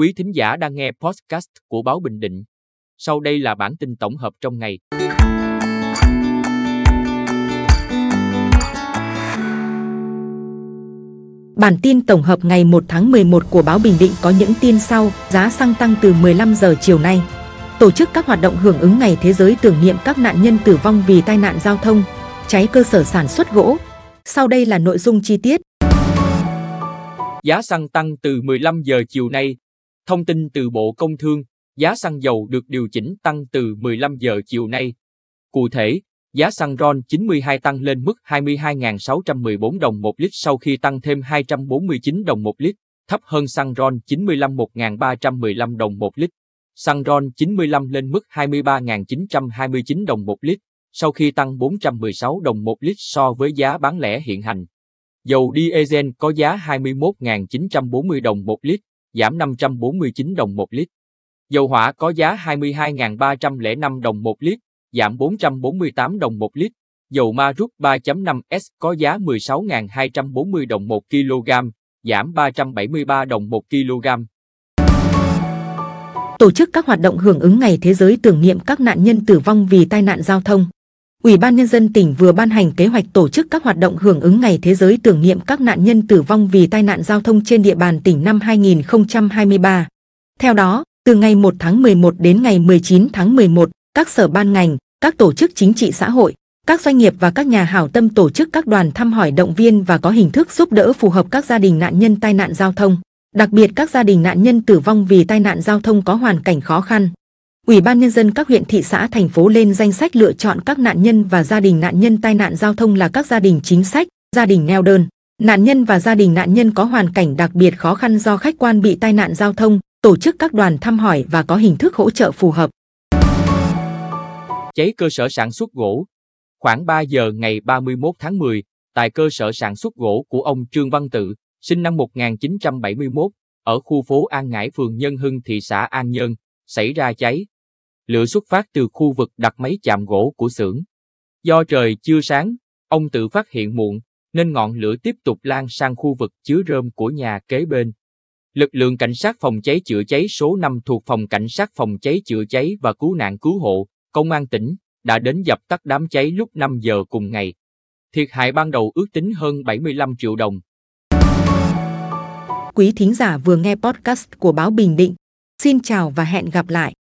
Quý thính giả đang nghe podcast của Báo Bình Định. Sau đây là bản tin tổng hợp trong ngày. Bản tin tổng hợp ngày 1 tháng 11 của báo Bình Định có những tin sau, giá xăng tăng từ 15 giờ chiều nay. Tổ chức các hoạt động hưởng ứng Ngày Thế giới tưởng niệm các nạn nhân tử vong vì tai nạn giao thông, cháy cơ sở sản xuất gỗ. Sau đây là nội dung chi tiết. Giá xăng tăng từ 15 giờ chiều nay. Thông tin từ Bộ Công Thương, giá xăng dầu được điều chỉnh tăng từ 15 giờ chiều nay. Cụ thể, giá xăng RON 92 tăng lên mức 22.614 đồng một lít sau khi tăng thêm 249 đồng một lít, thấp hơn xăng RON 95 1.315 đồng một lít. Xăng RON 95 lên mức 23.929 đồng một lít, sau khi tăng 416 đồng một lít so với giá bán lẻ hiện hành. Dầu diesel có giá 21.940 đồng một lít, giảm 549 đồng một lít. Dầu hỏa có giá 22.305 đồng một lít, giảm 448 đồng một lít. Dầu ma rút 3.5S có giá 16.240 đồng một kg, giảm 373 đồng một kg. Tổ chức các hoạt động hưởng ứng Ngày Thế giới tưởng niệm các nạn nhân tử vong vì tai nạn giao thông. Ủy ban Nhân dân tỉnh vừa ban hành kế hoạch tổ chức các hoạt động hưởng ứng Ngày Thế giới tưởng niệm các nạn nhân tử vong vì tai nạn giao thông trên địa bàn tỉnh năm 2023. Theo đó, từ ngày 1 tháng 11 đến ngày 19 tháng 11, các sở ban ngành, các tổ chức chính trị xã hội, các doanh nghiệp và các nhà hảo tâm tổ chức các đoàn thăm hỏi động viên và có hình thức giúp đỡ phù hợp các gia đình nạn nhân tai nạn giao thông, đặc biệt các gia đình nạn nhân tử vong vì tai nạn giao thông có hoàn cảnh khó khăn. Ủy ban Nhân dân các huyện thị xã thành phố lên danh sách lựa chọn các nạn nhân và gia đình nạn nhân tai nạn giao thông là các gia đình chính sách, gia đình neo đơn, nạn nhân và gia đình nạn nhân có hoàn cảnh đặc biệt khó khăn do khách quan bị tai nạn giao thông, tổ chức các đoàn thăm hỏi và có hình thức hỗ trợ phù hợp. Cháy cơ sở sản xuất gỗ. Khoảng 3 giờ ngày 31 tháng 10, tại cơ sở sản xuất gỗ của ông Trương Văn Tự, sinh năm 1971, ở khu phố An Ngãi phường Nhân Hưng thị xã An Nhơn, xảy ra cháy. Lửa xuất phát từ khu vực đặt máy chạm gỗ của xưởng. Do trời chưa sáng, ông tự phát hiện muộn, nên ngọn lửa tiếp tục lan sang khu vực chứa rơm của nhà kế bên. Lực lượng cảnh sát phòng cháy chữa cháy số 5 thuộc phòng cảnh sát phòng cháy chữa cháy và cứu nạn cứu hộ, công an tỉnh, đã đến dập tắt đám cháy lúc 5 giờ cùng ngày. Thiệt hại ban đầu ước tính hơn 75 triệu đồng. Quý thính giả vừa nghe podcast của báo Bình Định. Xin chào và hẹn gặp lại.